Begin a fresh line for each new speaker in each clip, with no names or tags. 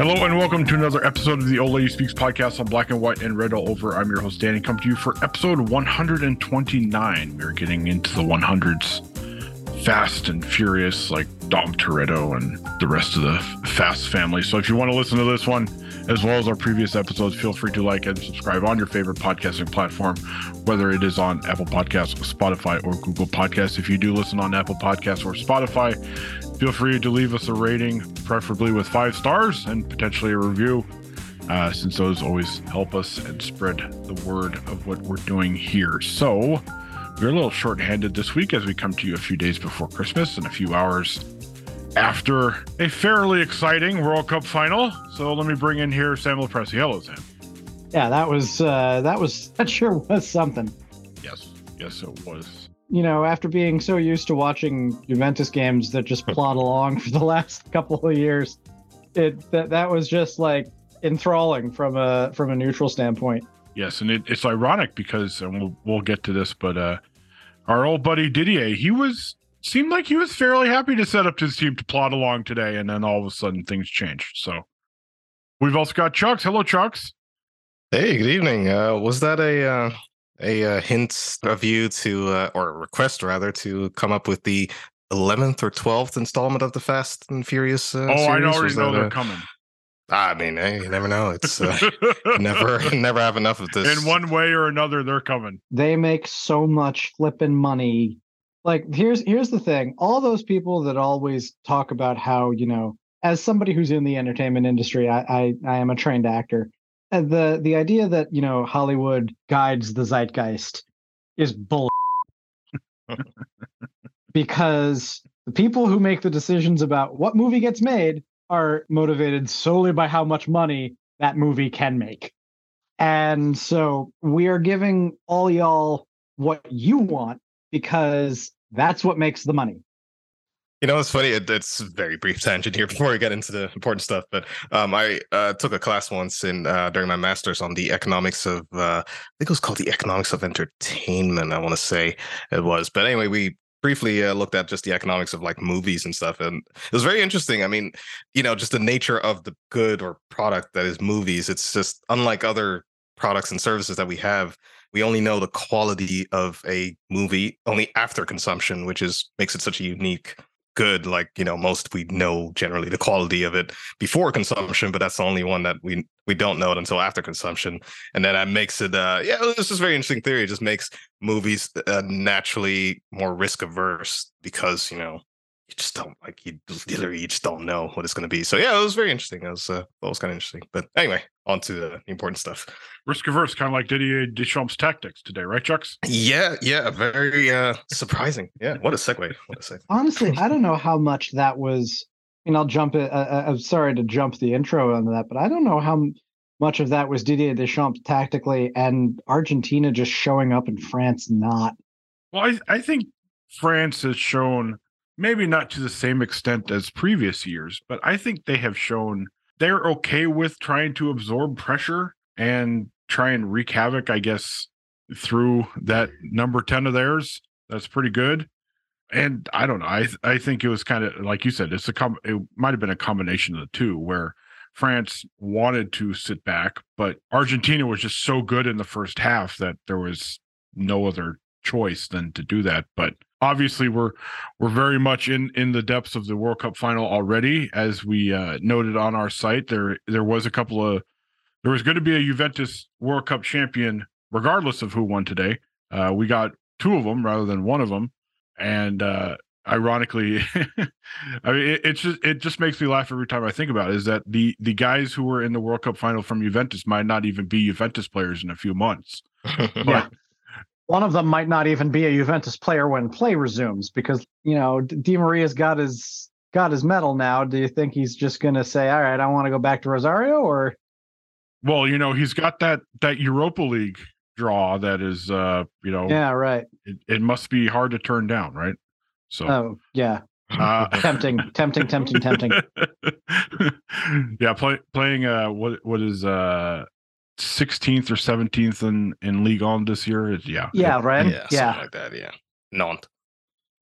Hello and welcome to another episode of the Old Lady Speaks podcast on Black and White and Read All Over. I'm your host Danny. Come to you for episode 129. We're getting into the 100s, fast and furious, like Dom Toretto and the rest of the Fast family. So if you want to listen to this one as well as our previous episodes, feel free to like and subscribe on your favorite podcasting platform, whether it is on Apple Podcasts, Spotify, or Google Podcasts. If you do listen on Apple Podcasts or Spotify, feel free to leave us a rating, preferably with five stars and potentially a review, uh, since those always help us and spread the word of what we're doing here. So, we're a little short-handed this week as we come to you a few days before Christmas and a few hours after a fairly exciting World Cup final. So let me bring in here Samuel Pressey. Hello, Sam.
Yeah, that was uh, that was that sure was something.
Yes, yes, it was.
You know, after being so used to watching Juventus games that just plod along for the last couple of years, it that that was just like enthralling from a from a neutral standpoint.
Yes, and it, it's ironic because, and we'll we'll get to this, but uh, our old buddy Didier, he was seemed like he was fairly happy to set up his team to plod along today, and then all of a sudden things changed. So we've also got Chucks. Hello, Chucks.
Hey, good evening. Uh, was that a uh, a, uh hint of you to, uh, or a request rather, to come up with the eleventh or twelfth installment of the Fast and Furious? Uh,
oh, I
series?
already know
that
they're
a-
coming.
I mean, hey, you never know. It's uh, never never have enough of this.
In one way or another, they're coming.
They make so much flipping money. Like here's here's the thing. All those people that always talk about how, you know, as somebody who's in the entertainment industry, I I, I am a trained actor. And the the idea that, you know, Hollywood guides the zeitgeist is bull because the people who make the decisions about what movie gets made are motivated solely by how much money that movie can make. And so we are giving all y'all what you want because that's what makes the money.
You know, it's funny. It, it's very brief tangent here before we get into the important stuff. But um, I uh, took a class once in uh, during my master's on the economics of, uh, I think it was called the economics of entertainment. I want to say it was. But anyway, we briefly uh, looked at just the economics of like movies and stuff, and it was very interesting. I mean, you know, just the nature of the good or product that is movies. It's just unlike other products and services that we have we only know the quality of a movie only after consumption which is makes it such a unique good like you know most we know generally the quality of it before consumption but that's the only one that we we don't know it until after consumption. And then that makes it uh yeah just a very interesting theory. It just makes movies uh, naturally more risk averse because you know you just don't like you literally you just don't know what it's going to be. So yeah, it was very interesting. It was uh, that was kind of interesting. But anyway, on to the important stuff.
Risk averse, kind of like Didier Deschamps' tactics today, right, Chucks?
Yeah, yeah, very uh surprising. Yeah, what a segue. What a segue.
Honestly, I don't know how much that was. I mean, I'll jump it. Uh, uh, I'm sorry to jump the intro on that, but I don't know how much of that was Didier Deschamps tactically and Argentina just showing up and France not.
Well, I, I think France has shown maybe not to the same extent as previous years, but I think they have shown they're okay with trying to absorb pressure and try and wreak havoc, I guess, through that number 10 of theirs. That's pretty good. And I don't know. I I think it was kind of like you said, it's a com- it might have been a combination of the two where France wanted to sit back, but Argentina was just so good in the first half that there was no other choice than to do that. But obviously we're we're very much in in the depths of the World Cup final already. As we uh, noted on our site there there was a couple of there was going to be a Juventus World Cup champion regardless of who won today. Uh, we got two of them rather than one of them and uh, ironically I mean it, it's just it just makes me laugh every time I think about it is that the the guys who were in the World Cup final from Juventus might not even be Juventus players in a few months. But
one of them might not even be a Juventus player when play resumes because you know Di Maria's got his got his medal now. Do you think he's just going to say, "All right, I want to go back to Rosario," or?
Well, you know, he's got that that Europa League draw that is, uh, you know,
yeah, right.
It, it must be hard to turn down, right? So,
oh yeah, uh, tempting, tempting, tempting, tempting.
yeah, play, playing uh, what what is uh 16th or 17th in in League On this year. Yeah.
Yeah, right.
Yeah, yeah. like that. Yeah. Nantes.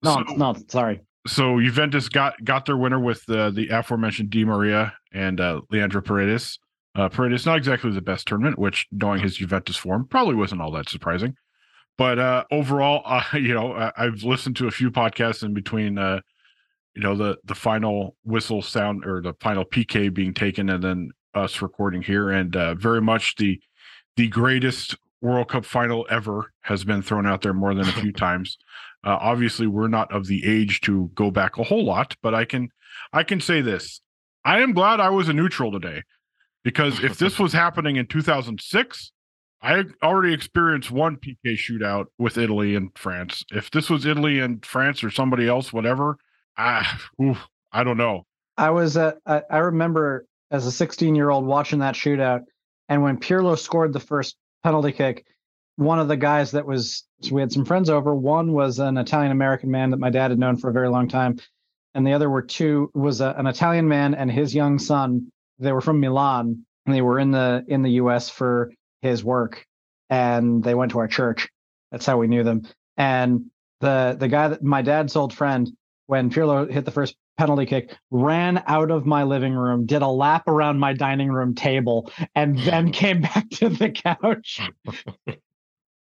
Nantes, so, Nantes, sorry.
So Juventus got got their winner with uh, the aforementioned Di Maria and uh, Leandro Paredes. Uh, Paredes not exactly the best tournament, which knowing his Juventus form probably wasn't all that surprising. But uh, overall, uh, you know, I, have listened to a few podcasts in between, uh, you know, the the final whistle sound or the final PK being taken, and then us recording here, and uh, very much the the greatest World Cup final ever has been thrown out there more than a few times. Uh, obviously, we're not of the age to go back a whole lot, but I can I can say this: I am glad I was a neutral today, because if this was happening in 2006, I already experienced one PK shootout with Italy and France. If this was Italy and France or somebody else, whatever, I oof, I don't know.
I was uh, I, I remember as a 16 year old watching that shootout. And when Pirlo scored the first penalty kick, one of the guys that was, so we had some friends over. One was an Italian American man that my dad had known for a very long time. And the other were two, was a, an Italian man and his young son. They were from Milan and they were in the, in the US for his work. And they went to our church. That's how we knew them. And the, the guy that my dad's old friend, when Pirlo hit the first penalty kick, ran out of my living room, did a lap around my dining room table, and then came back to the couch.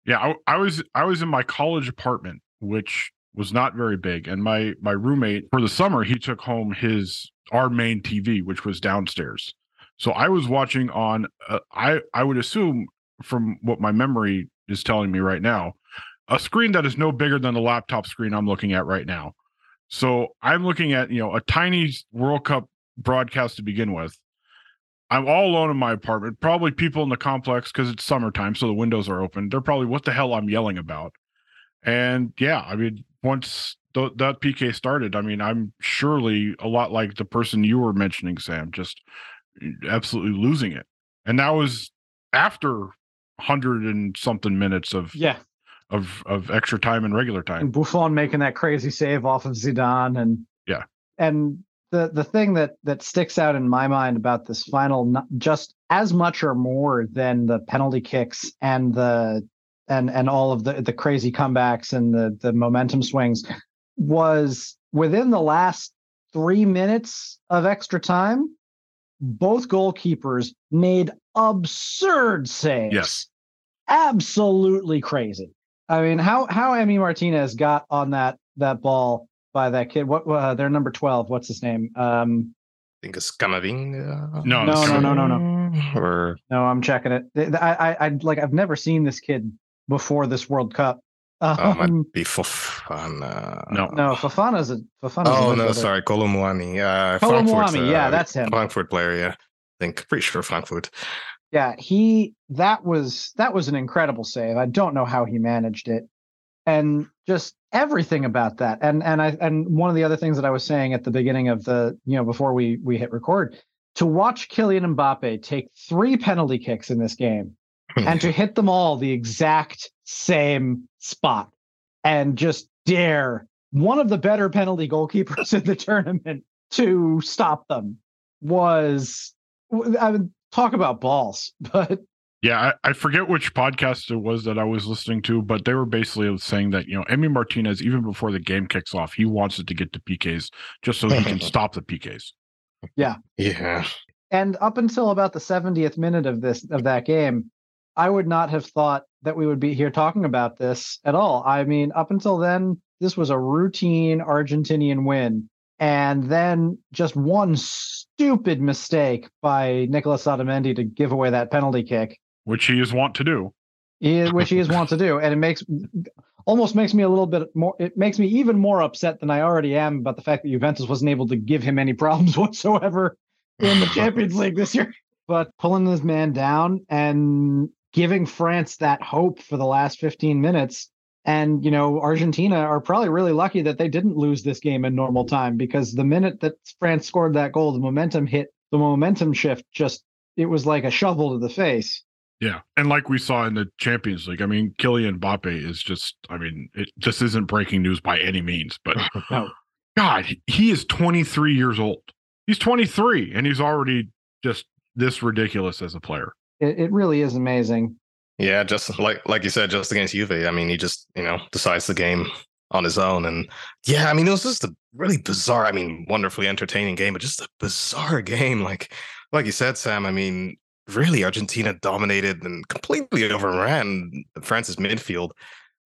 yeah, I, I, was I was in my college apartment, which was not very big, and my my roommate for the summer he took home his our main TV, which was downstairs. So I was watching on uh, I I would assume from what my memory is telling me right now, a screen that is no bigger than the laptop screen I'm looking at right now. So I'm looking at, you know, a tiny World Cup broadcast to begin with. I'm all alone in my apartment. Probably people in the complex because it's summertime, so the windows are open. They're probably what the hell I'm yelling about. And yeah, I mean, once th- that PK started, I mean, I'm surely a lot like the person you were mentioning, Sam, just eh, absolutely losing it. And that was after hundred and something minutes of
yeah
of of extra time and regular time.
And Buffon making that crazy save off of Zidane, and
yeah,
and the the thing that that sticks out in my mind about this final, just as much or more than the penalty kicks and the and and all of the the crazy comebacks and the the momentum swings, was within the last three minutes of extra time, both goalkeepers made absurd saves.
Yes
absolutely crazy. I mean, how how Emi Martinez got on that that ball by that kid. What uh, they're number twelve. What's his name? Um,
I think it's Camavinga.
No,
No, no, no, no, no.
Or
no, I'm checking it. Th- th- I, I, I like. I've never seen this kid before this World Cup.
oh, it might
Um,
be Fofana.
No.
no, Fafana's a Fafana's a
Oh no,
midfielder.
sorry, Kolo Muani. Uh,
Kolo
Frankfurt's,
yeah,
uh,
that's him.
Frankfurt player. Yeah, I think pretty sure Frankfurt.
Yeah, he that was that was an incredible save. I don't know how he managed it. And just everything about that. And and I and one of the other things that I was saying at the beginning of the, you know, before we we hit record, to watch Kylian Mbappe take three penalty kicks in this game hmm. and to hit them all the exact same spot and just dare one of the better penalty goalkeepers in the tournament to stop them was I would talk about balls, but
Yeah, I, I forget which podcast it was that I was listening to, but they were basically saying that, you know, Emi Martinez, even before the game kicks off, he wants it to get to PKs just so he can stop the PKs.
Yeah.
Yeah, and up until about the 70th minute of this of that game, I would not have thought that we would be here talking about this at all. I mean, up until then, this was a routine Argentinian win. And then just one stupid mistake by Nicolas Otamendi to give away that penalty kick.
which he is wont to do.
He- which he is wont to do, and it makes almost makes me a little bit more. It makes me even more upset than I already am about the fact that Juventus wasn't able to give him any problems whatsoever in the Champions League this year. But pulling this man down and giving France that hope for the last 15 minutes. And, you know, Argentina are probably really lucky that they didn't lose this game in normal time because the minute that France scored that goal, the momentum hit, the momentum shift just, it was like a shovel to the face.
Yeah. And like we saw in the Champions League, I mean, Kylian Mbappe is just, I mean, it just isn't breaking news by any means, but
No.
God, he- is 23 years old. He's 23 and he's already just this ridiculous as a player.
It, it really is amazing.
Yeah. Just like like you said, just against Juve. I mean, he just you know decides the game on his own, and yeah, I mean, it was just a really bizarre. I mean, wonderfully entertaining game, but just a bizarre game. Like like you said, Sam. I mean, really, Argentina dominated and completely overran France's midfield.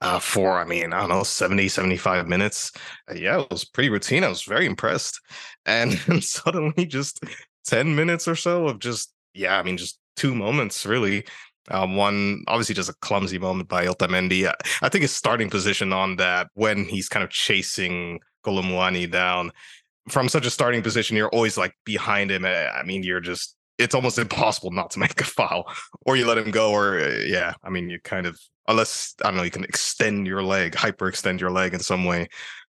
Uh, for I mean I don't know 70 75 minutes Uh, yeah it was pretty routine I was very impressed and then suddenly just 10 minutes or so of just yeah I mean just two moments really um, one obviously just a clumsy moment by Otamendi. I, I think his starting position on that when he's kind of chasing Kolo Muani down from such a starting position, you're always like behind him. I I mean, you're just it's almost impossible not to make a foul, or you let him go, or uh, yeah, I mean, you kind of unless I don't know, you can extend your leg, hyper extend your leg in some way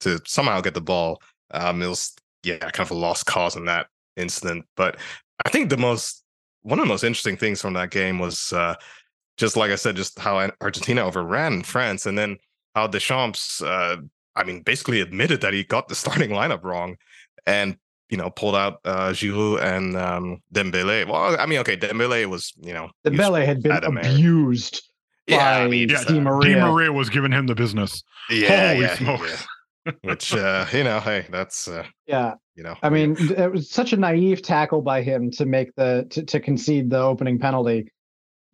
to somehow get the ball. Um, it was yeah, kind of a lost cause in that incident, but I think the most one of the most interesting things from that game was uh, just like I said, just how Argentina overran France, and then how Deschamps, uh, I mean, basically admitted that he got the starting lineup wrong, and you know pulled out uh, Giroud and um, Dembele. Well, I mean, okay, Dembele was you know
The
he
had been
had him there.
abused
Yeah, I
by
mean,
Yeah,
Di Maria.
Di Maria was giving him the business.
yeah,
Holy
yeah,
smokes.
Which uh, you know, hey, that's uh,
Yeah,
you know,
I mean, it was such a naive tackle by him to make the to, to concede the opening penalty.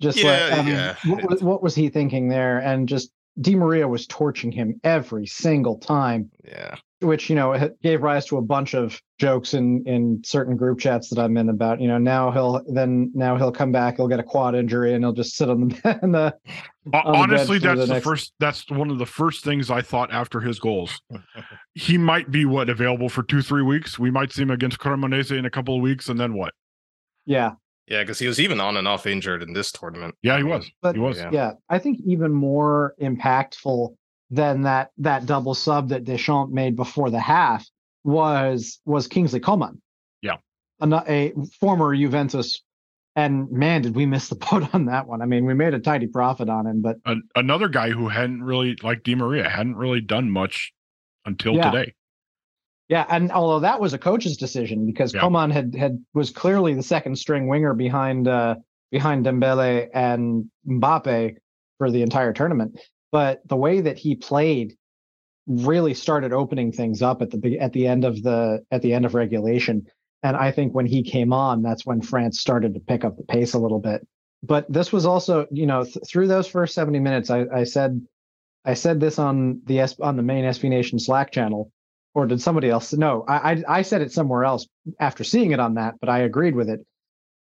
Just
Yeah,
I mean,
yeah.
what, what was he thinking there? And just Di Maria was torching him every single time,
yeah,
which you know gave rise to a bunch of jokes in in certain group chats that I'm in about. You know, now he'll then now he'll come back, he'll get a quad injury, and he'll just sit on the in the on
Honestly,
bench for
that's
the
the
next-
first. That's one of the first things I thought after his goals. He might be what available for two, three weeks. We might see him against Cremonese in a couple of weeks, and then what?
yeah.
Yeah, because he was even on and off injured in this tournament.
Yeah, he was.
But
he was.
yeah.
yeah, I think even more impactful than that that double sub that Deschamps made before the half was was Kingsley Coman.
Yeah.
a, a former Juventus, and man, did we miss the boat on that one. I mean, we made a tidy profit on him, but
An- another guy who hadn't really, like Di Maria, hadn't really done much until
Yeah.
today.
Yeah, and although that was a coach's decision because
Yeah.
Coman had had was clearly the second string winger behind uh behind Dembele and Mbappe for the entire tournament, but the way that he played really started opening things up at the at the end of the at the end of regulation. And i think when he came on that's when france started to pick up the pace a little bit. But this was also you know th- through those first 70 minutes i i said i said this on the S- on the main sb nation slack channel or did somebody else? No, I, I I said it somewhere else after seeing it on that, but I agreed with it.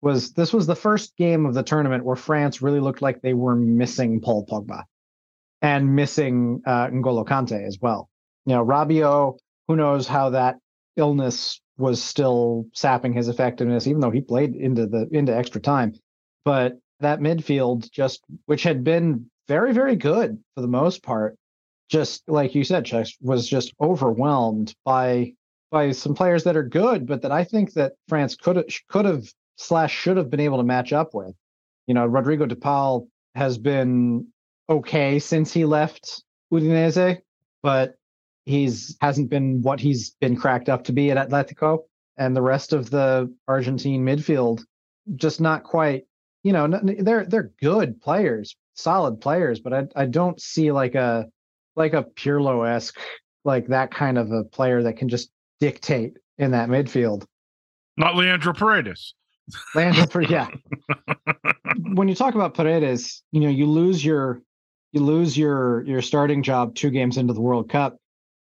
Was this was the first game of the tournament where France really looked like they were missing Paul Pogba and missing uh, N'Golo Kante as well. You know, Rabiot, who knows how that illness was still sapping his effectiveness, even though he played into the into extra time. But that midfield just which had been very, very good for the most part, just like you said, Chuck, was just overwhelmed by by some players that are good, but that I think that France could could have slash should have been able to match up with. You know, Rodrigo de Paul has been okay since he left Udinese, but he's hasn't been what he's been cracked up to be at Atletico, and the rest of the Argentine midfield just not quite. You know, they're they're good players, solid players, but I I don't see like a like a Pirlo esque like that kind of a player that can just dictate in that midfield.
Not Leandro Paredes.
Leandro, yeah. when you talk about Paredes, you know you lose your you lose your your starting job two games into the World Cup,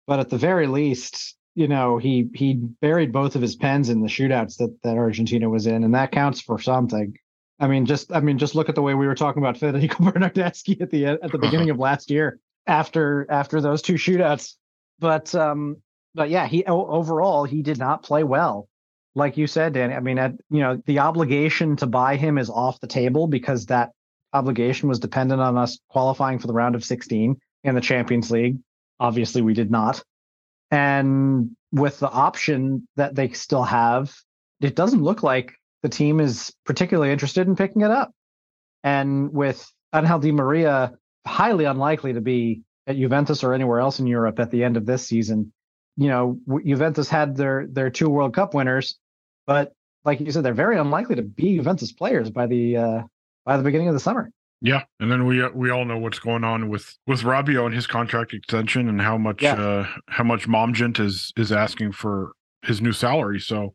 but at the very least, you know he he buried both of his pens in the shootouts that that Argentina was in, and that counts for something. I mean, just I mean, just look at the way we were talking about Federico Bernardeschi at the at the beginning of last year after after those two shootouts. But um, but yeah, he overall he did not play well, like you said, Danny. I mean, at, you know, the obligation to buy him is off the table because that obligation was dependent on us qualifying for the round of 16 in the Champions League. Obviously, we did not. And with the option that they still have, it doesn't look like the team is particularly interested in picking it up. And with Angel Di Maria highly unlikely to be at Juventus or anywhere else in Europe at the end of this season, you know, Juventus had their their two World Cup winners, but like you said, they're very unlikely to be Juventus players by the uh, by the beginning of the summer.
Yeah, and then we we all know what's going on with with Rabiot and his contract extension and how much yeah. uh, how much Momgent is is asking for his new salary. So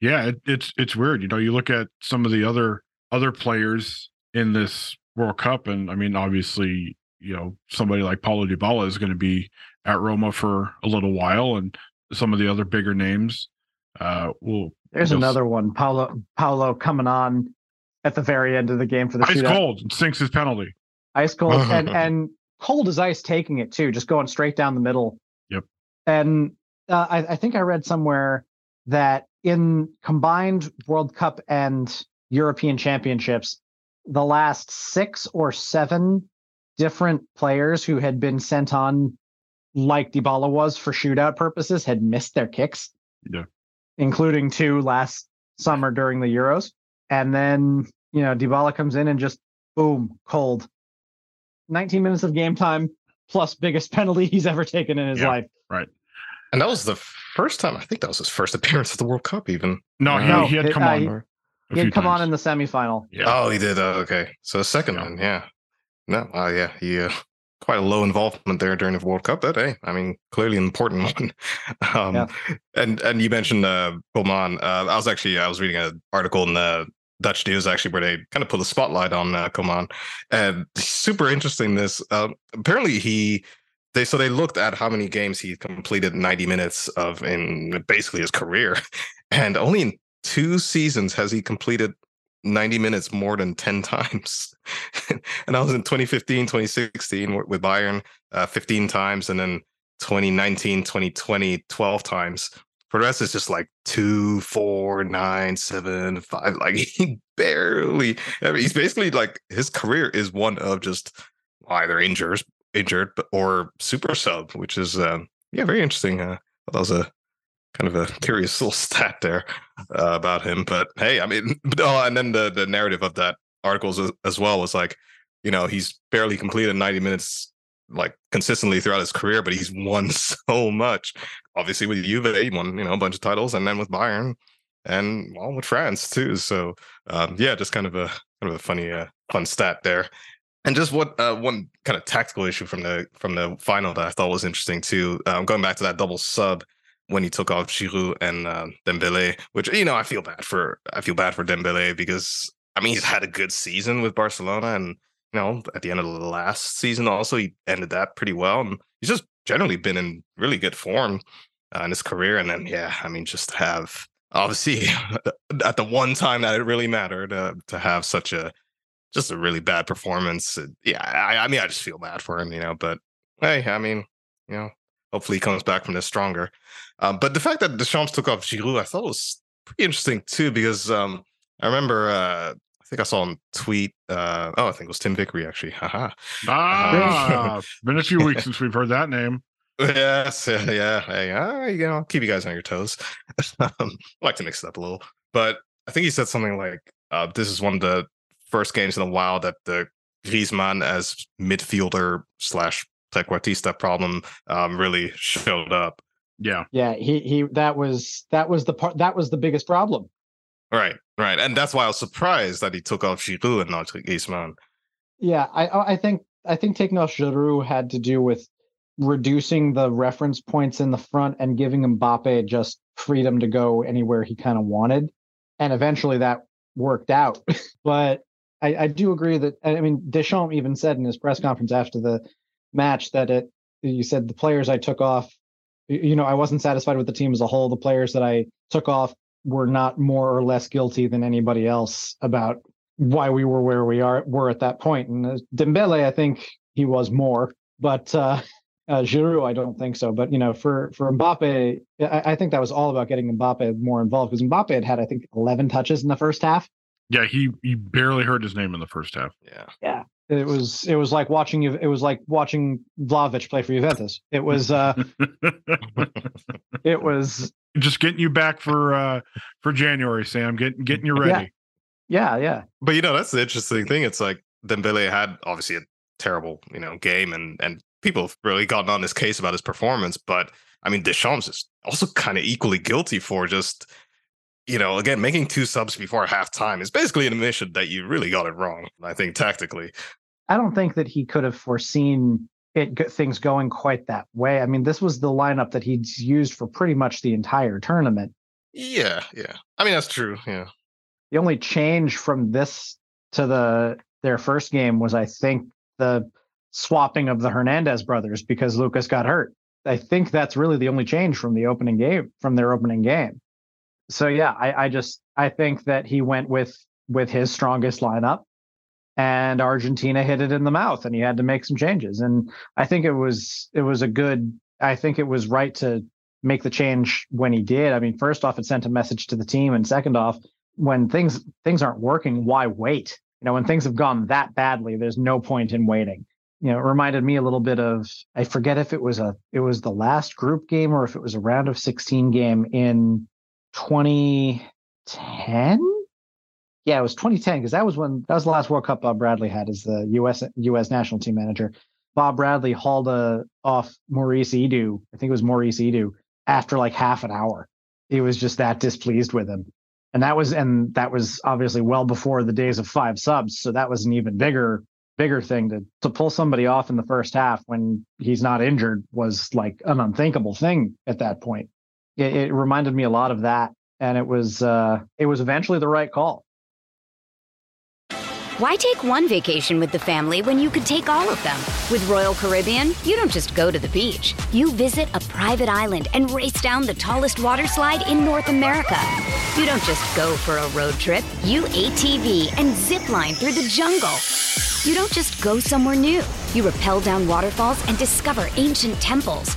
yeah, it, it's it's weird. You know, you look at some of the other other players in this World Cup, and I mean, obviously, you know, somebody like Paulo Dybala is going to be at Roma for a little while, and some of the other bigger names uh, will.
There's another one, Paulo Paulo coming on at the very end of the game for the
ice
shootout.
cold sinks his penalty.
Ice cold and and cold as ice taking it too, just going straight down the middle.
Yep.
And uh, I, I think I read somewhere that in combined World Cup and European Championships, the last six or seven different players who had been sent on, like Dybala was for shootout purposes, had missed their kicks.
Yeah.
Including two last summer during the Euros. And then, you know, Dybala comes in and just boom, cold. 19 minutes of game time plus biggest penalty he's ever taken in his
yeah,
life.
Right.
And that was the first time. I think that was his first appearance at the World Cup. Even
no, he, no, he had come uh, on.
He, he had come times. on in the semifinal.
Yeah. Oh, he did. Uh, okay, so the second yeah. one, yeah. No, uh, yeah, he uh, quite a low involvement there during the World Cup. But hey, I mean, clearly an important one. um, yeah. And and you mentioned uh, Coman. Uh, I was actually I was reading an article in the Dutch News actually where they kind of put a spotlight on uh, Coman, and super interesting. This uh, apparently he they so they looked at how many games he completed 90 minutes of in basically his career, and only in two seasons has he completed 90 minutes more than 10 times. and I was in 2015, 2016 with Bayern uh, 15 times, and then 2019, 2020, 12 times. For the rest, it's just like two, four, nine, seven, five. Like he barely. He's basically like his career is one of just either injured, injured, or super sub, which is um, yeah, very interesting. Uh, that was a kind of a curious little stat there uh, about him. But hey, I mean, oh, and then the the narrative of that articles as, well was like, you know, he's barely completed 90 minutes like consistently throughout his career, but he's won so much. Obviously, with Juve, he won you know a bunch of titles, and then with Bayern, and well with France too. So um, yeah, just kind of a kind of a funny uh, fun stat there. And just what uh, one kind of tactical issue from the from the final that I thought was interesting too. Um, going back to that double sub when he took off Giroud and uh, Dembele, which you know I feel bad for. I feel bad for Dembele because I mean he's had a good season with Barcelona and you know, at the end of the last season, also he ended that pretty well, and he's just generally been in really good form. uh, in his career. And then, yeah, I mean, just have obviously at the one time that it really mattered uh, to have such a just a really bad performance. Yeah, I, I mean, I just feel bad for him, you know. But hey, I mean, you know, hopefully he comes back from this stronger. Um, but the fact that Deschamps took off Giroud, I thought was pretty interesting too, because um, I remember uh, I think I saw him tweet. Uh, oh, I think it was Tim Vickery actually. Haha.
Ah, been a few weeks since we've heard that name.
Yes, yeah, yeah. Hey, uh, you know, keep you guys on your toes. um, I like to mix it up a little, but I think he said something like, uh, "This is one of the first games in a while that the Griezmann as midfielder slash trequartista problem um, really showed up."
Yeah,
yeah. He he. That was that was the part. That was the biggest problem.
Right, right, and that's why I was surprised that he took off Giroud and not Griezmann.
Yeah, I I think I think taking off Giroud had to do with reducing the reference points in the front and giving Mbappe just freedom to go anywhere he kind of wanted. And eventually that worked out. but I, I, do agree that I mean Deschamps even said in his press conference after the match that it you said the players I took off, you know, I wasn't satisfied with the team as a whole. The players that I took off were not more or less guilty than anybody else about why we were where we are were at that point. And uh, Dembele, I think he was more, but uh, uh, Giroud, I don't think so. But you know, for for Mbappe, I, I think that was all about getting Mbappe more involved because Mbappe had had I think 11 touches in the first half.
Yeah, he he barely heard his name in the first half.
Yeah,
yeah. It was it was like watching you. It was like watching Vlahovic play for Juventus. It was uh, it was
just getting you back for uh for January, Sam. Getting getting you ready.
Yeah, yeah. yeah.
But you know, that's the interesting thing. It's like Dembele had obviously a terrible you know game and and people have really gotten on his case about his performance, but I mean, Deschamps is also kind of equally guilty for just, you know, again, making two subs before halftime is basically an admission that you really got it wrong, I think, tactically.
I don't think that he could have foreseen it things going quite that way. I mean, this was the lineup that he's used for pretty much the entire tournament.
Yeah, yeah. I mean, that's true. Yeah.
The only change from this to the their first game was, I think, the swapping of the Hernandez brothers because Lucas got hurt. I think that's really the only change from the opening game from their opening game. So yeah, I, I just I think that he went with with his strongest lineup and Argentina hit it in the mouth and he had to make some changes. And I think it was it was a good I think it was right to make the change when he did. I mean, first off, it sent a message to the team, and second off, when things things aren't working, why wait? You know, when things have gone that badly, there's no point in waiting you know, it reminded me a little bit of I forget if it was a it was the last group game or if it was a round of 16 game in 2010. Yeah, it was 2010 because that was when that was the last World Cup Bob Bradley had as the US US national team manager. Bob Bradley hauled a, off Maurice Edu. I think it was Maurice Edu after like half an hour. He was just that displeased with him. And that was and that was obviously well before the days of five subs. So that was an even bigger bigger thing to to pull somebody off in the first half when he's not injured was like an unthinkable thing at that point. It, it reminded me a lot of that, and it was uh, it was eventually the right call.
Why take one vacation with the family when you could take all of them? With Royal Caribbean, you don't just go to the beach. You visit a private island and race down the tallest water slide in North America. You don't just go for a road trip. You ATV and zip line through the jungle. You don't just go somewhere new. You rappel down waterfalls and discover ancient temples.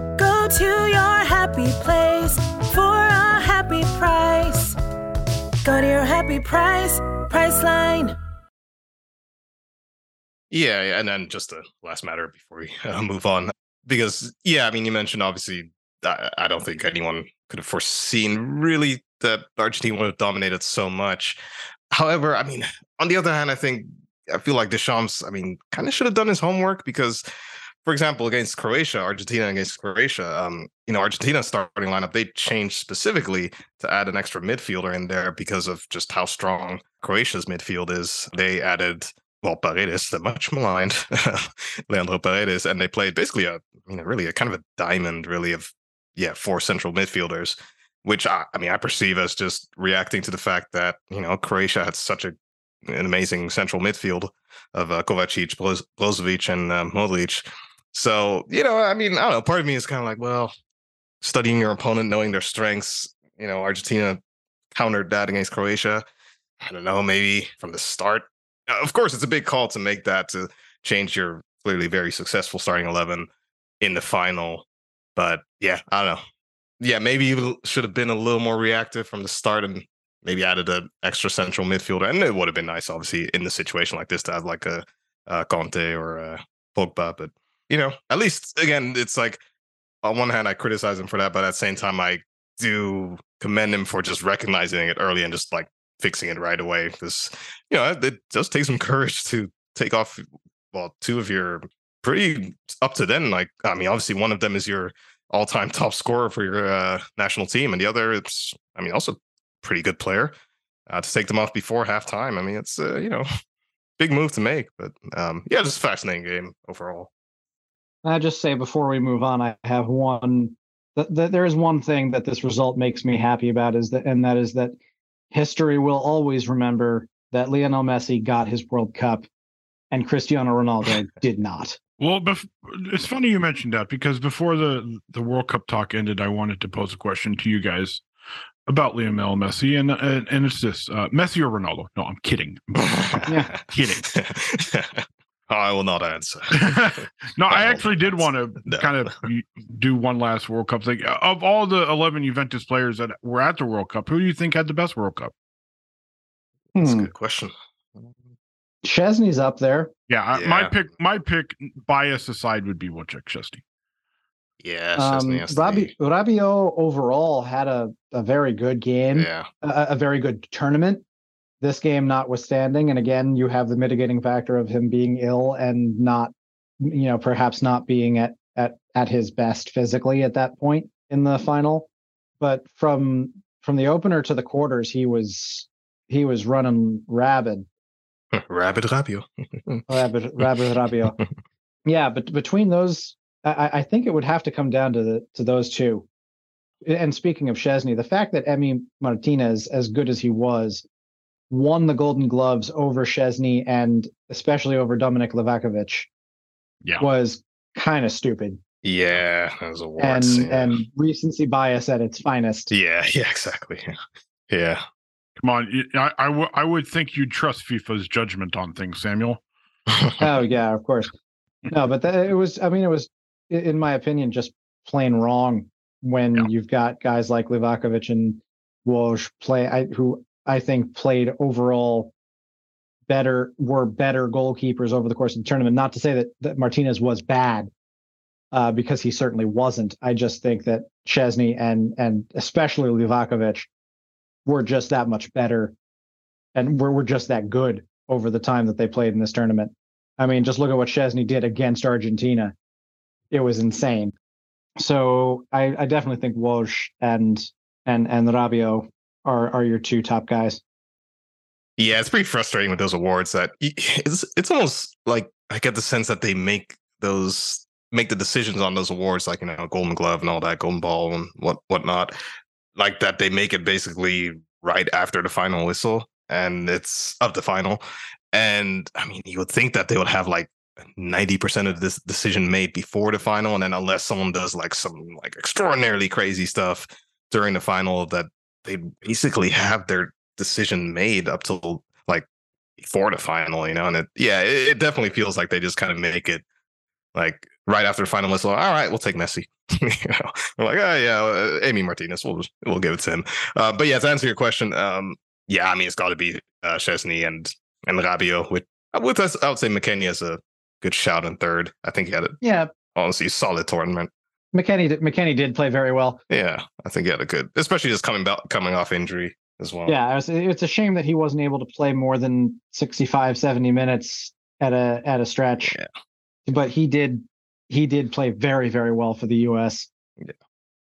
Go to your happy place for a happy price. Go to your happy price, Priceline.
Yeah, and then just a last matter before we uh, move on, because yeah, I mean, you mentioned obviously, I, I don't think anyone could have foreseen really that Argentina would have dominated so much. However, I mean, on the other hand, I think I feel like Deschamps, I mean, kind of should have done his homework because for example, against Croatia, Argentina against Croatia, um, you know, Argentina's starting lineup, they changed specifically to add an extra midfielder in there because of just how strong Croatia's midfield is. They added well, Paredes, the much maligned Leandro Paredes, and they played basically a, you know, really a kind of a diamond, really of, yeah, four central midfielders, which I, I mean, I perceive as just reacting to the fact that you know Croatia had such a an amazing central midfield of uh, Kovacic, Brozovic, and um, Modric. So you know, I mean, I don't know. Part of me is kind of like, well, studying your opponent, knowing their strengths. You know, Argentina countered that against Croatia. I don't know, maybe from the start of course, it's a big call to make that to change your clearly very successful starting 11 in the final. But yeah, I don't know. Yeah, maybe you should have been a little more reactive from the start and maybe added an extra central midfielder. And it would have been nice, obviously, in the situation like this to have like a, a Kanté or a Pogba. But, you know, at least, again, it's like on one hand, I criticize him for that. But at the same time, I do commend him for just recognizing it early and just like fixing it right away because you know it does take some courage to take off well two of your pretty up to then like i mean obviously one of them is your all-time top scorer for your uh, national team and the other it's i mean also pretty good player uh, to take them off before halftime i mean it's uh, you know big move to make but um yeah just fascinating game overall
i just say before we move on i have one that there is one thing that this result makes me happy about is that and that is that history will always remember that Lionel Messi got his World Cup and Cristiano Ronaldo did not.
Well, bef- it's funny you mentioned that because before the the World Cup talk ended, I wanted to pose a question to you guys about Lionel Messi, and and, and it's this: uh, Messi or Ronaldo? No, I'm kidding. yeah, kidding.
I will not answer.
no, I actually did want to no. kind of do one last World Cup thing. Of all the 11 Juventus players that were at the World Cup, who do you think had the best World Cup?
That's hmm. a good question.
Szczesny's up there.
Yeah, yeah, my pick, my pick, bias aside, would be Wojciech Szczesny.
Yeah, um,
Rabi- Rabiot overall had a, a very good game.
Yeah,
a, a very good tournament this game notwithstanding and again you have the mitigating factor of him being ill and not you know perhaps not being at at at his best physically at that point in the final. But from from the opener to the quarters he was he was running rabid.
Rabid Rabiot.
Rabid rabid Rabiot. Yeah but between those I, I think it would have to come down to the to those two. And speaking of Szczesny, the fact that Emi Martinez, as good as he was, won the Golden Gloves over Szczesny and especially over Dominik Livakovic
yeah.
was kind of stupid.
Yeah, those
awards. And
yeah.
and recency bias at its finest.
Yeah, yeah, exactly. Yeah.
Come on, I, I, w- I would think you'd trust FIFA's judgment on things, Samuel.
oh yeah, of course. No, but that, it was. I mean, it was, in my opinion, just plain wrong when yeah. you've got guys like Livakovic and Walsh play, I, who I think played overall better were better goalkeepers over the course of the tournament. Not to say that, that Martinez was bad, uh, because he certainly wasn't. I just think that Szczesny and and especially Livakovic were just that much better, and were were just that good over the time that they played in this tournament. I mean, just look at what Szczesny did against Argentina. It was insane. So I, I definitely think Walsh and and and Rabiot are are your two top guys.
Yeah, it's pretty frustrating with those awards that it's it's almost like I get the sense that they make those make the decisions on those awards, like you know, Golden Glove and all that, Golden Ball and what whatnot, like that they make it basically right after the final whistle, and it's of the final. And I mean, you would think that they would have like 90% of this decision made before the final, and then unless someone does like some like extraordinarily crazy stuff during the final, that they basically have their decision made up till like before the final, you know. And it, yeah, it, it definitely feels like they just kind of make it like right after the final whistle. All right, we'll take Messi. you know, we're like, oh yeah, uh, Emi Martinez. We'll just, we'll give it to him. Uh, but yeah, to answer your question, um, yeah, I mean it's got to be uh, Szczesny and and Rabiot. With with us, I would say McKennie is a good shout in third. I think he had a
yeah,
honestly solid tournament.
McKennie did, McKennie did play very well.
Yeah, I think he had a good, especially just coming back coming off injury as well.
Yeah, it's a shame that he wasn't able to play more than 65, 70 minutes at a at a stretch.
Yeah.
But he did he did play very, very well for the U.S.
Yeah.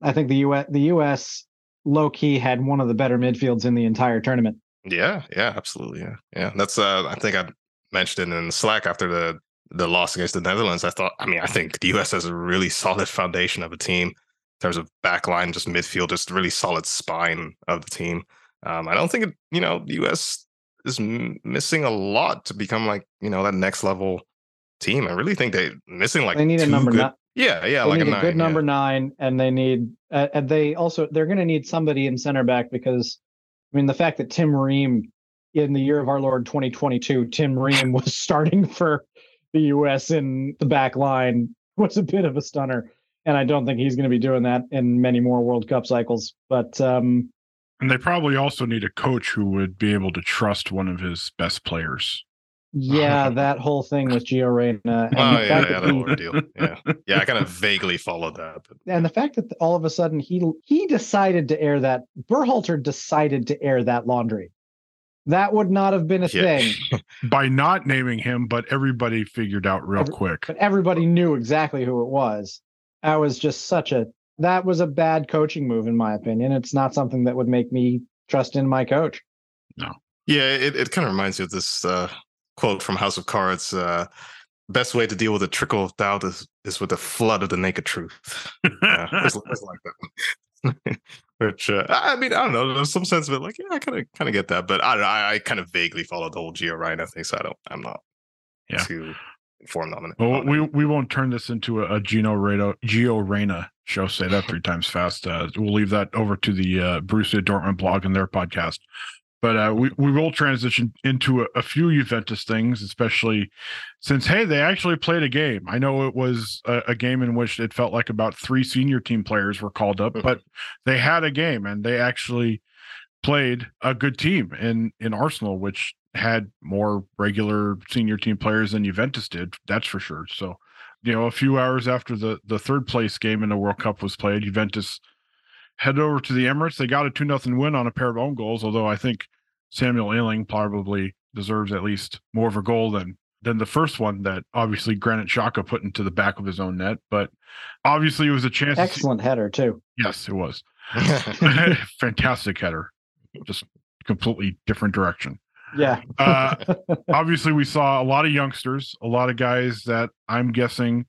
I think the U.S. the U.S. low key had one of the better midfields in the entire tournament.
Yeah, yeah, absolutely. Yeah, yeah. That's uh, I think I mentioned it in Slack after the the loss against the Netherlands. I thought, I mean, I think the U.S. has a really solid foundation of a team in terms of backline, just midfield, just really solid spine of the team. Um, I don't think it, you know the U.S. is m- missing a lot to become like you know that next level team. I really think they missing like
They need a number
good-
nine.
Yeah, yeah,
they
like
need
a, nine,
good number
yeah.
nine, and they need uh, and they also they're going to need somebody in center back because I mean the fact that Tim Ream in the year of our Lord 2022, Tim Ream was starting for the U.S. in the back line was a bit of a stunner, and I don't think he's going to be doing that in many more World Cup cycles. But um,
And they probably also need a coach who would be able to trust one of his best players.
yeah, that whole thing with Gio Reyna and,
Oh
the
yeah, yeah,
that
that
he-
ordeal. Yeah, yeah. I kind of vaguely followed that. But
and the fact that all of a sudden he he decided to air that Berhalter decided to air that laundry. That would not have been a
yeah.
thing,
By not naming him, but everybody figured out real
Every-
quick.
but everybody knew exactly who it was. That was just such a that was a bad coaching move in my opinion. It's not something that would make me trust in my coach. No.
Yeah, it, it kind of reminds me of this uh, quote from House of Cards. Uh, Best way to deal with a trickle of doubt is, is with a flood of the naked truth. Yeah, it's, it's like that. Which uh, I mean, I don't know. There's some sense of it, like yeah, I kind of kind of get that, but I don't know. I, I kind of vaguely follow the whole Gio Reyna thing, so I don't. I'm not
Yeah.
too informed on it.
Well, we we won't turn this into a, a Gino Reyna, Gio Reyna show. Say that three times fast. Uh, we'll leave that over to the uh, Borussia Dortmund blog and their podcast. But uh, we we will transition into a, a few Juventus things, especially since hey, they actually played a game. I know it was a, a game in which it felt like about three senior team players were called up, but they had a game and they actually played a good team in in Arsenal, which had more regular senior team players than Juventus did. That's for sure. So, you know, a few hours after the the third place game in the World Cup was played, Juventus headed over to the Emirates. They got a two nothing win on a pair of own goals. Although I think Samuel Iling probably deserves at least more of a goal than than the first one that obviously Granit Xhaka put into the back of his own net. But obviously, it was a chance. to
Excellent header too.
yes, it was fantastic header, just completely different direction.
Yeah.
Uh, obviously we saw a lot of youngsters a lot of guys that i'm guessing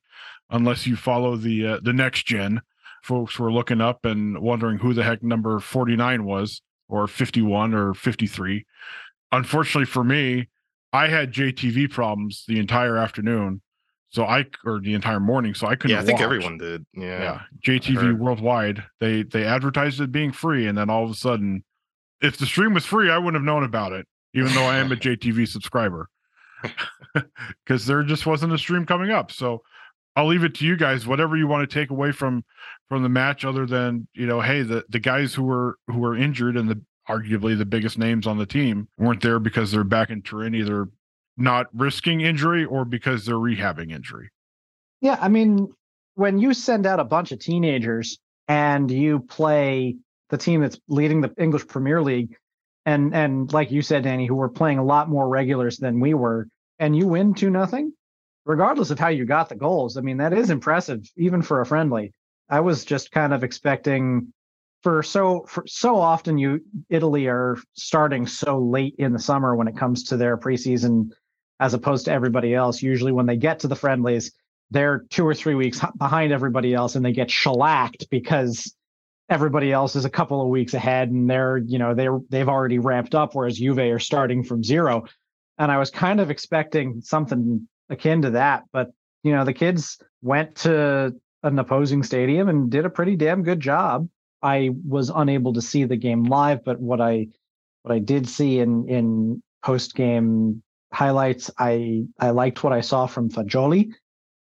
unless you follow the uh, the next gen folks were looking up and wondering who the heck number 49 was or 51 or 53 unfortunately for me i had jtv problems the entire afternoon so i or the entire morning so i couldn't
yeah, I think
watch.
everyone did. Yeah.
yeah jtv worldwide they they advertised it being free and then all of a sudden if the stream was free i wouldn't have known about it even though i am a jtv subscriber because there just wasn't a stream coming up so i'll leave it to you guys whatever you want to take away from from the match other than you know hey the the guys who were who were injured and the arguably the biggest names on the team weren't there because they're back in turin either not risking injury or because they're rehabbing injury.
Yeah, I mean, when you send out a bunch of teenagers and you play the team that's leading the English Premier League, and and like you said, Danny, who were playing a lot more regulars than we were, and you win two nothing, regardless of how you got the goals. I mean, that is impressive, even for a friendly. I was just kind of expecting for so for so often you Italy are starting so late in the summer when it comes to their preseason as opposed to everybody else. Usually when they get to the friendlies, they're two or three weeks behind everybody else and they get shellacked because everybody else is a couple of weeks ahead and they're you know they're they've already ramped up whereas Juve are starting from zero and I was kind of expecting something akin to that but you know the kids went to an opposing stadium and did a pretty damn good job I was unable to see the game live but what I what I did see in in post game highlights I I liked what I saw from Fagioli.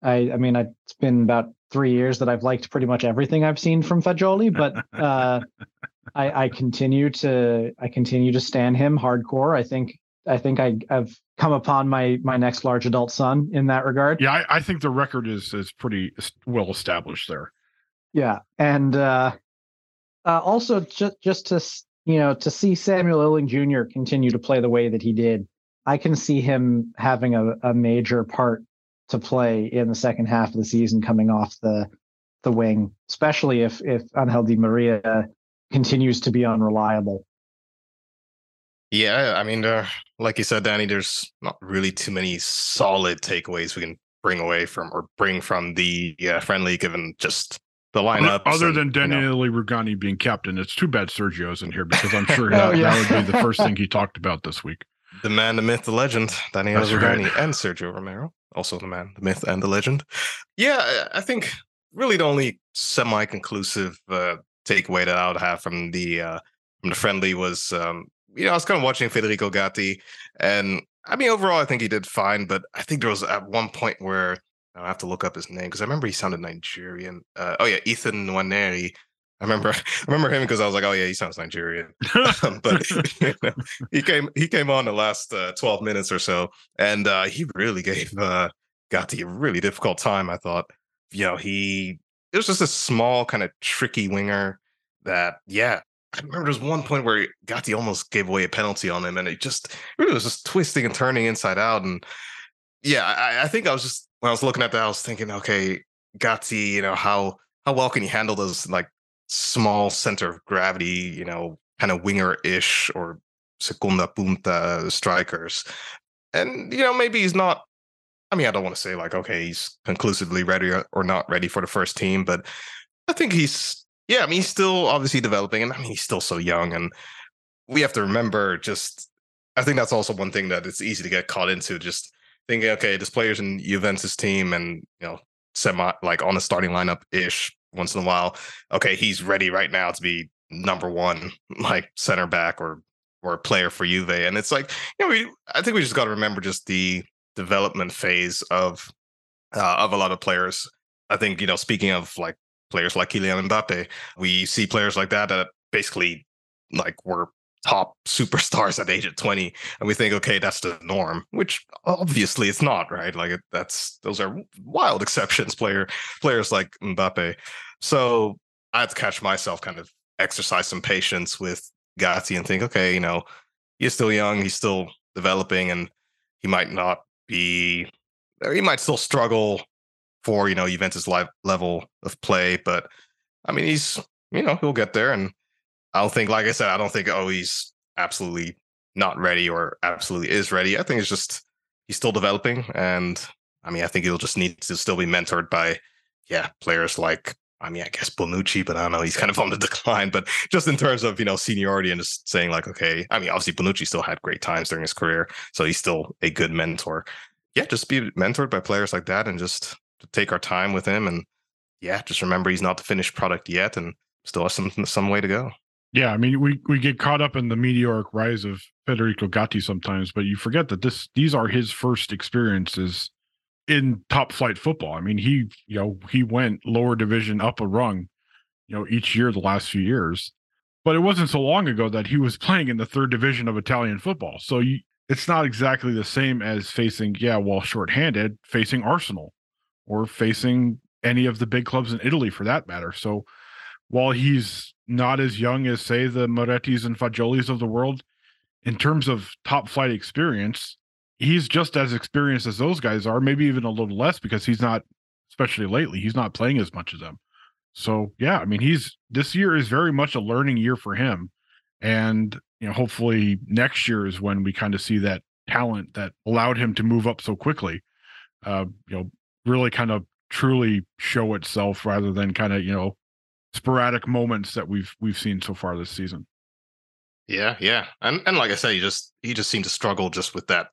I, I mean, I, it's been about three years that I've liked pretty much everything I've seen from Fagioli, but uh, I, I continue to I continue to stand him hardcore. I think I think I, I've come upon my my next large adult son in that regard.
yeah i, I think the record is is pretty well established there
Yeah, and uh, uh, also just just to you know to see Samuel Iling Jr. continue to play the way that he did, I can see him having a, a major part to play in the second half of the season coming off the the wing, especially if if Angel Di Maria continues to be unreliable.
Yeah, I mean, uh, like you said, Danny, there's not really too many solid takeaways we can bring away from or bring from the uh, friendly, given just the lineup.
Other
and,
than
you know,
Rugani being captain, it's too bad Sergio's in here because I'm sure
Oh,
that,
yeah.
that would be the first thing he talked about this week.
the man, the myth, the legend, Daniel
That's right.
Rugani and Sergio Romero, also the man, the myth, and the legend. Yeah, I I think really the only semi-conclusive uh, takeaway that I would have from the uh, from the friendly was, um, you know, I was kind of watching Federico Gatti, and I mean, overall, I think he did fine, but I think there was at one point where I have to look up his name because I remember he sounded Nigerian. Uh, oh yeah, Ethan Nwaneri. I remember, I remember him because I was like, oh yeah, he sounds Nigerian. Um, but you know, he came he came on the last uh, 12 minutes or so and uh he really gave uh Gatti a really difficult time i thought you know he it was just a small kind of tricky winger that yeah i remember there was one point where Gatti almost gave away a penalty on him and it just really was just twisting and turning inside out and yeah i, I think i was just when i was looking at that i was thinking okay Gatti you know how how well can he handle those like small center of gravity you know kind of winger-ish or segunda punta strikers. And you know, maybe he's not. I mean, I don't want to say like, okay, he's conclusively ready or not ready for the first team, but I think he's yeah. I mean, he's still obviously developing, and I mean, he's still so young, and we have to remember just. I think that's also one thing that it's easy to get caught into, just thinking, okay, this player's in Juventus team, and you know, semi like on the starting lineup ish once in a while. Okay, he's ready right now to be number one, like center back or or player for Juve. And it's like, you know, we, I think we just got to remember just the development phase of uh, of a lot of players. I think, you know, speaking of like players like Kylian Mbappe, we see players like that that basically like were top superstars at age of 20 and we think okay that's the norm which obviously it's not right? Like that's those are wild exceptions player players like Mbappe. So I had to catch myself kind of exercise some patience with Gatti and think, okay, you know, he's still young, he's still developing, and he might not be, he might still struggle for you know Juventus live level of play, but I mean, he's you know he'll get there, and I don't think, like I said, I don't think oh he's absolutely not ready or absolutely is ready. I think it's just he's still developing, and I mean, I think he'll just need to still be mentored by yeah players like I mean, I guess Bonucci, but I don't know. He's kind of on the decline. But just in terms of you know seniority and just saying like, okay, I mean, obviously Bonucci still had great times during his career, so he's still a good mentor. Yeah, just be mentored by players like that, and just take our time with him. And yeah, just remember he's not the finished product yet, and still has some some way to go.
Yeah, I mean, we we get caught up in the meteoric rise of Federico Gatti sometimes, but you forget that this these are his first experiences in top flight football. I mean, he you know he went lower division up a rung, you know, each year the last few years, but it wasn't so long ago that he was playing in the third division of Italian football. So you, it's not exactly the same as facing yeah, while shorthanded, facing Arsenal or facing any of the big clubs in Italy for that matter. So while he's not as young as say the Morettis and Fagiolis of the world in terms of top flight experience, he's just as experienced as those guys are, maybe even a little less because he's not, especially lately, he's not playing as much as them. So yeah, I mean, he's this year is very much a learning year for him, and you know, hopefully next year is when we kind of see that talent that allowed him to move up so quickly. Uh, you know, really kind of truly show itself rather than kind of you know sporadic moments that we've we've seen so far this season.
Yeah, yeah, and and like I said, he just he just seemed to struggle just with that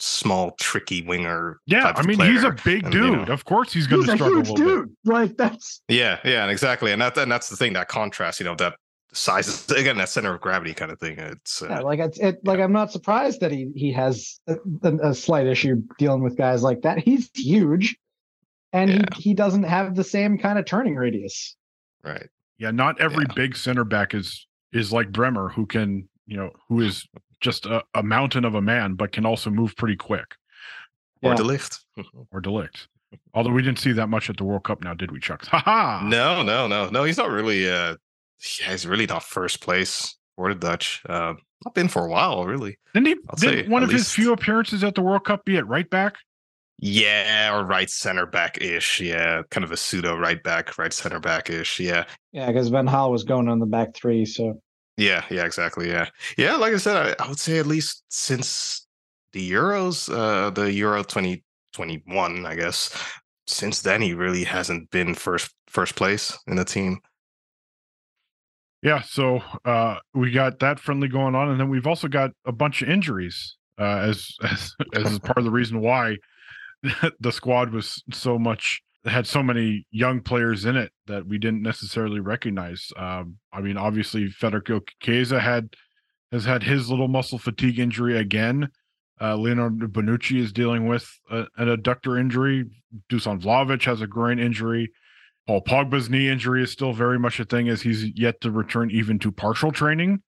small, tricky winger.
Yeah, I
of
mean he's a big
And,
dude.
you know,
of course he's going to
a
struggle a
huge
little bit.
dude. Like that's
Yeah, yeah, and exactly, and that and that's the thing that contrast, you know, that size again, that center of gravity kind of thing. It's uh,
yeah, like it's it like I'm not surprised that he he has a, a, a slight issue dealing with guys like that. He's huge, and
Yeah.
he he doesn't have the same kind of turning radius.
right.
Yeah, not every
Yeah.
big center back is is like Bremer, who can you know who is just a, a mountain of a man, but can also move pretty quick.
Or
Yeah.
de Ligt.
Or De Ligt. Although we didn't see that much at the World Cup, now did we, Chuck? Ha ha!
No, no, no, no. He's not really. uh yeah, He's really not first place for the Dutch. Uh, not been for a while, really.
Didn't he?
I'll say
Did one
at
of his few appearances at the World Cup be at right back?
Yeah, or right center back ish. Yeah, kind of a pseudo right back, right center back ish. Yeah.
Yeah, because Van Gaal was going on the back three, so
Yeah, yeah, exactly. Yeah. Yeah, like I said, I, I would say at least since the Euros, uh the Euro 2021, I guess. Since then he really hasn't been first first place in the team.
Yeah, so uh, we got that friendly going on, and then we've also got a bunch of injuries uh, as as as part of the reason why the squad was so much had so many young players in it that we didn't necessarily recognize. Um, I mean, obviously Federico Chiesa had has had his little muscle fatigue injury again. Uh, Leonardo Bonucci is dealing with a, an adductor injury. Dusan Vlahovic has a groin injury. Paul Pogba's knee injury is still very much a thing as he's yet to return even to partial training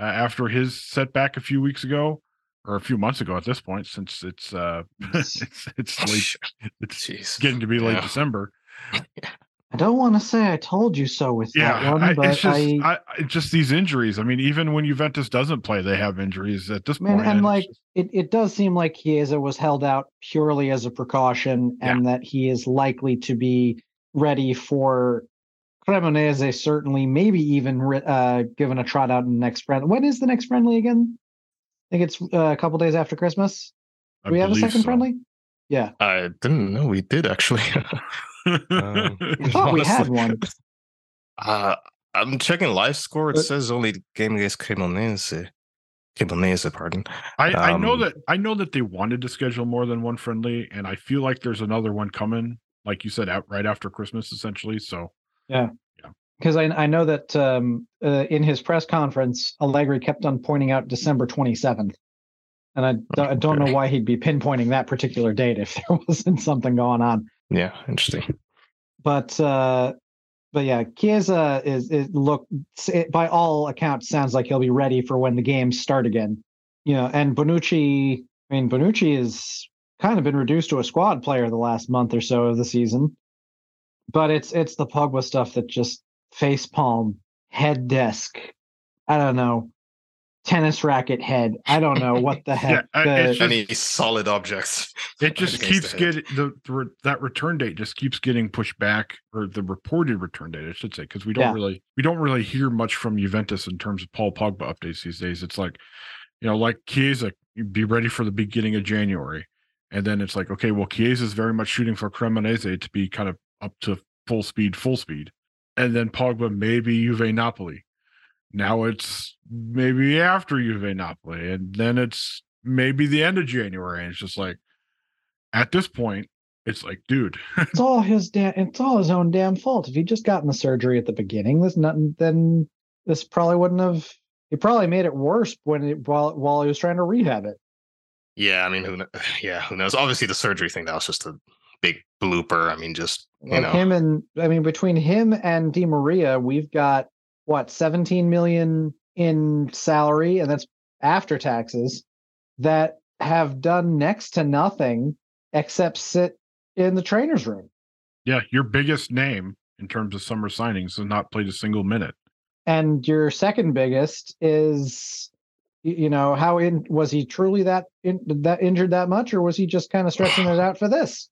uh, after his setback a few weeks ago or a few months ago at this point since it's uh it's it's late it's
Jeez.
getting to be late
Yeah.
December.
I don't want to say I told you so with that
Yeah,
one,
I,
but
it's just
I,
I, just these injuries. I mean, even when Juventus doesn't play, they have injuries at this
Man,
point.
and
it's
like
just-
it, it does seem like Chiesa was held out purely as a precaution and that he is likely to be ready for Cremonese, certainly, maybe even uh, given a trot out in the next friend. When is the next friendly again? I think it's uh, a couple days after Christmas.
I
Do we have a second
so.
friendly? Yeah.
I didn't know we did actually. Um,
I thought we had
honestly.
one.
Uh, I'm checking live score. It
But-
says only game against Cremonese. Cremonese, pardon.
I, I know
Um,
that I know that they wanted to schedule more than one friendly, and I feel like there's another one coming, like you said, out right after Christmas, essentially. So
Because I, I know that um, uh, in his press conference, Allegri kept on pointing out December 27th. And I, don't- I don't know why he'd be pinpointing that particular date if there wasn't something going on.
Yeah, interesting.
but uh but yeah Chiesa is is look it, by all accounts sounds like he'll be ready for when the games start again you know and Bonucci I mean Bonucci has kind of been reduced to a squad player the last month or so of the season but it's it's the Pogba stuff that just face palm head desk I don't know tennis racket head I don't know what the heck
I-
the-
just-
Any solid objects?
it just keeps
the
getting the, the re- that return date just keeps getting pushed back, or the reported return date, I should say, because we don't
Yeah.
really we don't really hear much from Juventus in terms of Paul Pogba updates these days. It's like, you know, like Chiesa, be ready for the beginning of January, and then it's like, okay, well, Chiesa is very much shooting for Cremonese to be kind of up to full speed, full speed, and then Pogba maybe Juve Napoli. Now it's maybe after Juve Napoli, and then it's maybe the end of January, and it's just like at this point, it's like, dude,
it's all his damn, it's all his own damn fault. If he'd just gotten the surgery at the beginning, this nothing then this probably wouldn't have he probably made it worse when it while while he was trying to rehab it.
Yeah, I mean, who? Yeah, who knows? Obviously, the surgery thing that was just a big blooper. I mean, just you
Like
know,
him and I mean between him and Di Maria, we've got what 17 million in salary, and that's after taxes, that have done next to nothing except sit in the trainer's room.
yeah, your biggest name in terms of summer signings has not played a single minute.
and your second biggest is you know how in was he truly that in, that injured that much or was he just kind of stretching it out for this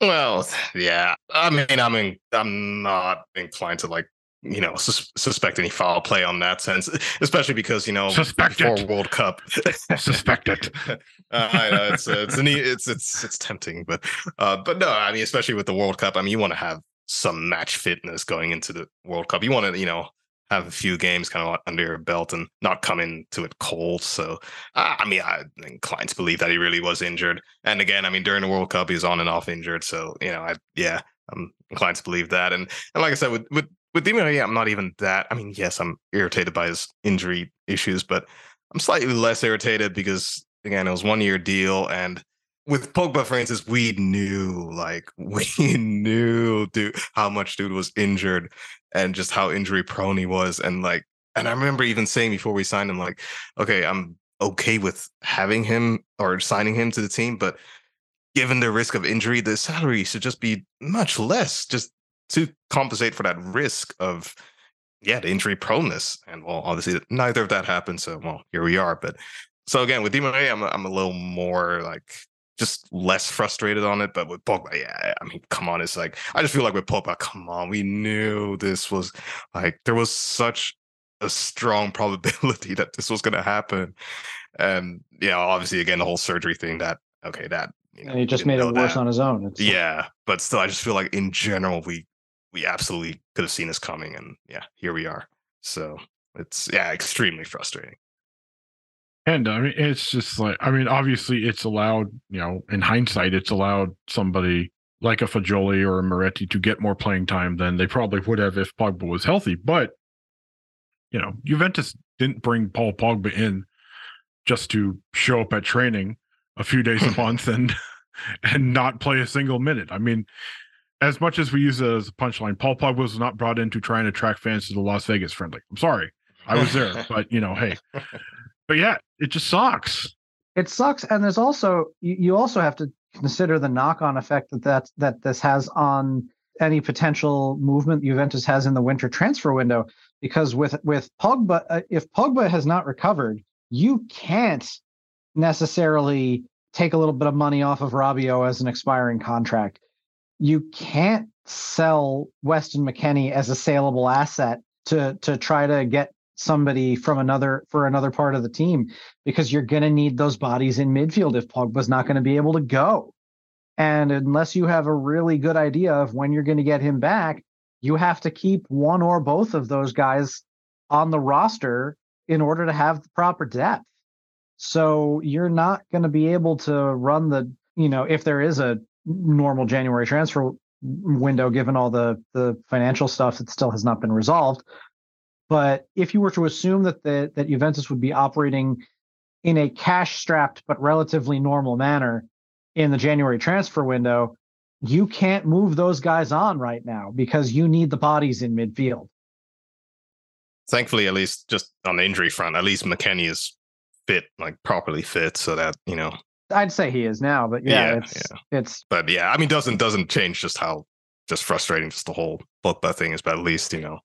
Well, yeah. I mean, I mean, I'm not inclined to like, you know, sus- suspect any foul play on that sense, especially because you know,
Suspect
before
it.
World Cup,
Suspect it.
uh, I know it's uh, it's an, e- it's it's it's tempting, but uh, but no, I mean, especially with the World Cup, I mean, you want to have some match fitness going into the World Cup. You want to, you know. Have a few games kind of under your belt and not come into it cold. So, I mean, I'm inclined to believe that he really was injured. And again, I mean, during the World Cup, he was on and off injured. So, you know, I yeah, um, I'm inclined to believe that. And and like I said, with with with Di I'm not even that. I mean, yes, I'm irritated by his injury issues, but I'm slightly less irritated because again, it was one year deal, and with Pogba, for instance, we knew like we knew dude how much dude was injured and just how injury prone he was, and like, and I remember even saying before we signed him, like, okay, I'm okay with having him or signing him to the team, but given the risk of injury, the salary should just be much less, just to compensate for that risk of yeah, the injury proneness. And well, obviously neither of that happened. So well, here we are. But so again, with Di I'm I'm a little more like just less frustrated on it. But with Pogba, yeah, I mean, come on, it's like I just feel like with Pogba, come on, we knew this was like there was such a strong probability that this was going to happen, and yeah, obviously, again, the whole surgery thing that okay, that
you know, and he just made it worse that. on his own.
It's yeah, but still, I just feel like in general, we we absolutely could have seen this coming, and yeah, here we are. So it's yeah, extremely frustrating.
And I mean, it's just like I mean, obviously, it's allowed. You know, in hindsight, it's allowed somebody like a Fagioli or a Moretti to get more playing time than they probably would have if Pogba was healthy. But you know, Juventus didn't bring Paul Pogba in just to show up at training a few days a month and and not play a single minute. I mean, as much as we use it as a punchline, Paul Pogba was not brought in to try and attract fans to the Las Vegas friendly. I'm sorry, I was there, but you know, hey, but yeah, it just sucks.
It sucks, and there's also you, also have to consider the knock-on effect that that that this has on any potential movement Juventus has in the winter transfer window. Because with with Pogba, uh, if Pogba has not recovered, you can't necessarily take a little bit of money off of Rabiot as an expiring contract. You can't sell Weston McKennie as a saleable asset to to try to get somebody from another for another part of the team because you're going to need those bodies in midfield if Pogba's not going to be able to go. And unless you have a really good idea of when you're going to get him back, you have to keep one or both of those guys on the roster in order to have the proper depth. So you're not going to be able to run the, you know, if there is a normal January transfer window, given all the the financial stuff that still has not been resolved. But if you were to assume that the that Juventus would be operating in a cash strapped but relatively normal manner in the January transfer window, you can't move those guys on right now because you need the bodies in midfield.
Thankfully, at least just on the injury front, at least McKennie is fit, like properly fit, so that you know.
I'd say he is now, but yeah, yeah it's yeah. it's.
But yeah, I mean, doesn't doesn't change just how just frustrating just the whole Pogba thing is. But at least you know,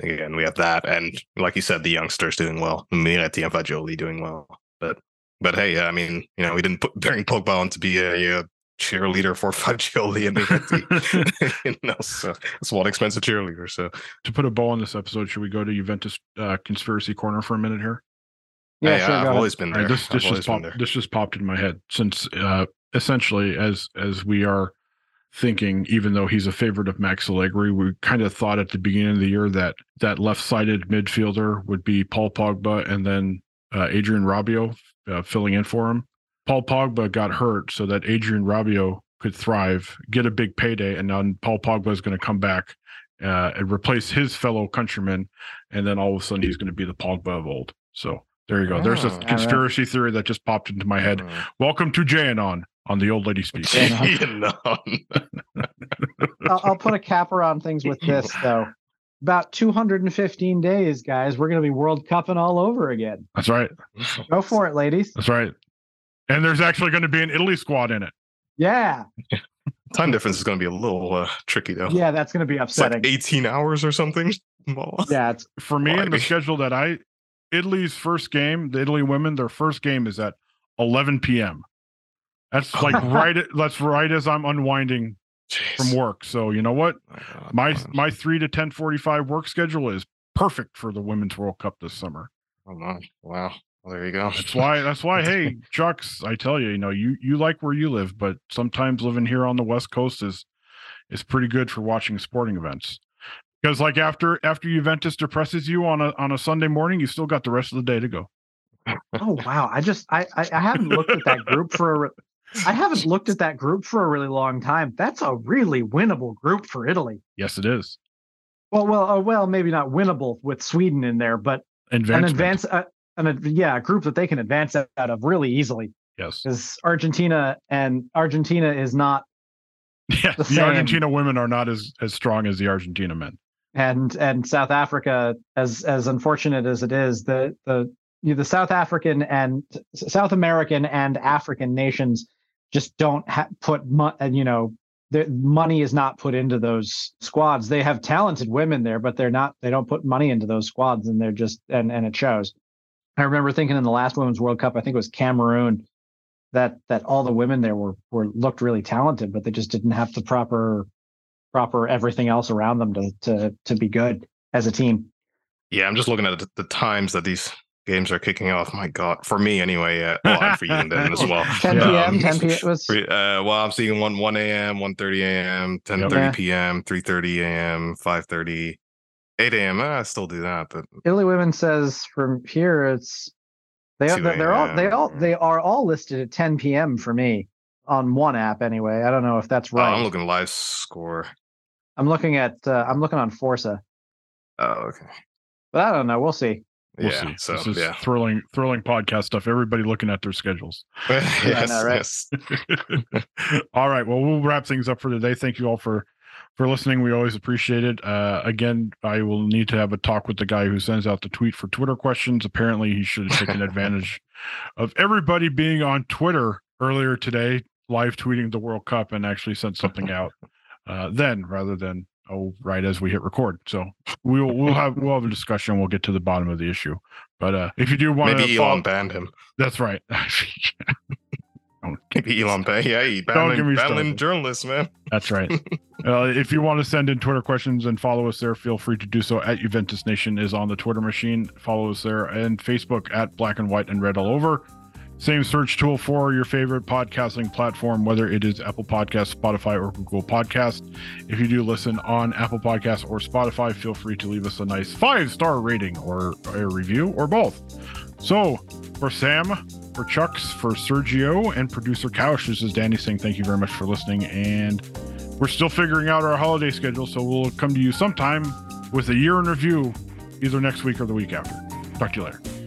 again, we have that, and like you said, the youngsters doing well. I and at Fagioli doing well, but but hey, I mean, you know, we didn't put bring Pogba on to be a, a cheerleader for Fagioli and the you know, so it's one expensive cheerleader. So
to put a bow on this episode, should we go to Juventus uh, conspiracy corner for a minute here?
Yeah, hey, sure, I've always been there. Right,
this, this just popped, this just popped in my head since uh, essentially as as we are thinking, even though he's a favorite of Max Allegri, we kind of thought at the beginning of the year that that left-sided midfielder would be Paul Pogba and then uh, Adrien Rabiot uh, filling in for him. Paul Pogba got hurt so that Adrien Rabiot could thrive, get a big payday, and now Paul Pogba is going to come back uh, and replace his fellow countryman, and then all of a sudden he's going to be the Pogba of old. So there you go. There's a oh, conspiracy theory that just popped into my head. Mm. Welcome to Jayanon on the old lady speak.
I'll, I'll put a capper on things with this though. About 215 days, guys, we're going to be World Cupping all over again.
That's right.
Go for it, ladies.
That's right. And there's actually going to be an Italy squad in it.
Yeah.
Time difference is going to be a little uh, tricky though.
Yeah, that's going to be upsetting.
Like 18 hours or something.
yeah, it's
for me in the schedule that I Italy's first game, the Italy women, their first game is at 11 p.m. That's like right. That's right as I'm unwinding Jeez. from work. So you know what, oh my my three to 10:45 work schedule is perfect for the Women's World Cup this summer.
Oh Wow. Well, there you go.
That's why. That's why. hey, Chucks, I tell you, you know, you you like where you live, but sometimes living here on the West Coast is is pretty good for watching sporting events. Because like after after Juventus depresses you on a on a Sunday morning, you still got the rest of the day to go.
oh wow! I just I I, I haven't looked at that group for a I haven't looked at that group for a really long time. That's a really winnable group for Italy.
Yes, it is.
Well, well, uh, well, maybe not winnable with Sweden in there, but an advance, uh, an yeah, a group that they can advance out of really easily.
Yes,
because Argentina and Argentina is not.
Yeah, the, the Argentina women are not as as strong as the Argentina men
and and South Africa, as as unfortunate as it is, the the the South African and South American and African nations just don't ha- put mo- you know the money is not put into those squads. They have talented women there, but they're not. They don't put money into those squads, and they're just and and it shows. I remember thinking in the last Women's World Cup, I think it was Cameroon. that that all the women there were were looked really talented, but they just didn't have the proper proper everything else around them to to to be good as a team.
Yeah, I'm just looking at the times that these games are kicking off. My God, for me anyway. Uh, well, I'm for you then as well.
10
Yeah.
p.m.
Um,
10 p.m. was
Uh, well, I'm seeing one 1 a.m., 1.30 a.m., 10.30
Yeah.
p.m., 3.30 a.m., 5.30, 8 a.m. Uh, I still do that, but
Italy women says from here it's they are they're all they all they are all listed at 10 p.m. for me on one app anyway. I don't know if that's
oh,
right.
I'm looking live score.
I'm looking at uh, I'm looking on Forza,
Oh, okay.
but I don't know. We'll see.
We'll
yeah,
see.
so
this is
yeah.
thrilling, thrilling podcast stuff. Everybody looking at their schedules.
yes,
know, right?
yes.
all right. Well, we'll wrap things up for today. Thank you all for for listening. We always appreciate it. Uh, again, I will need to have a talk with the guy who sends out the tweet for Twitter questions. Apparently, he should have taken advantage of everybody being on Twitter earlier today, live tweeting the World Cup, and actually sent something out uh, then rather than oh right as we hit record. So we'll we'll have we'll have a discussion. We'll get to the bottom of the issue. But uh, if you do want to
Maybe
to,
Elon banned him.
that's right.
Maybe Elon banned. Yeah, he
Don't get me
battling, battling journalists, man.
That's right. uh, if you want to send in Twitter questions and follow us there, feel free to do so. At Juventus Nation is on the Twitter machine. Follow us there and Facebook at Black and White and Read All Over. Same search tool for your favorite podcasting platform, whether it is Apple Podcast, Spotify, or Google Podcast. If you do listen on Apple Podcasts or Spotify, feel free to leave us a nice five star rating or a review or both. So, for Sam, for Chucks, for Sergio, and producer Couch, this is Danny saying thank you very much for listening. And we're still figuring out our holiday schedule, so we'll come to you sometime with a year in review, either next week or the week after. Talk to you later.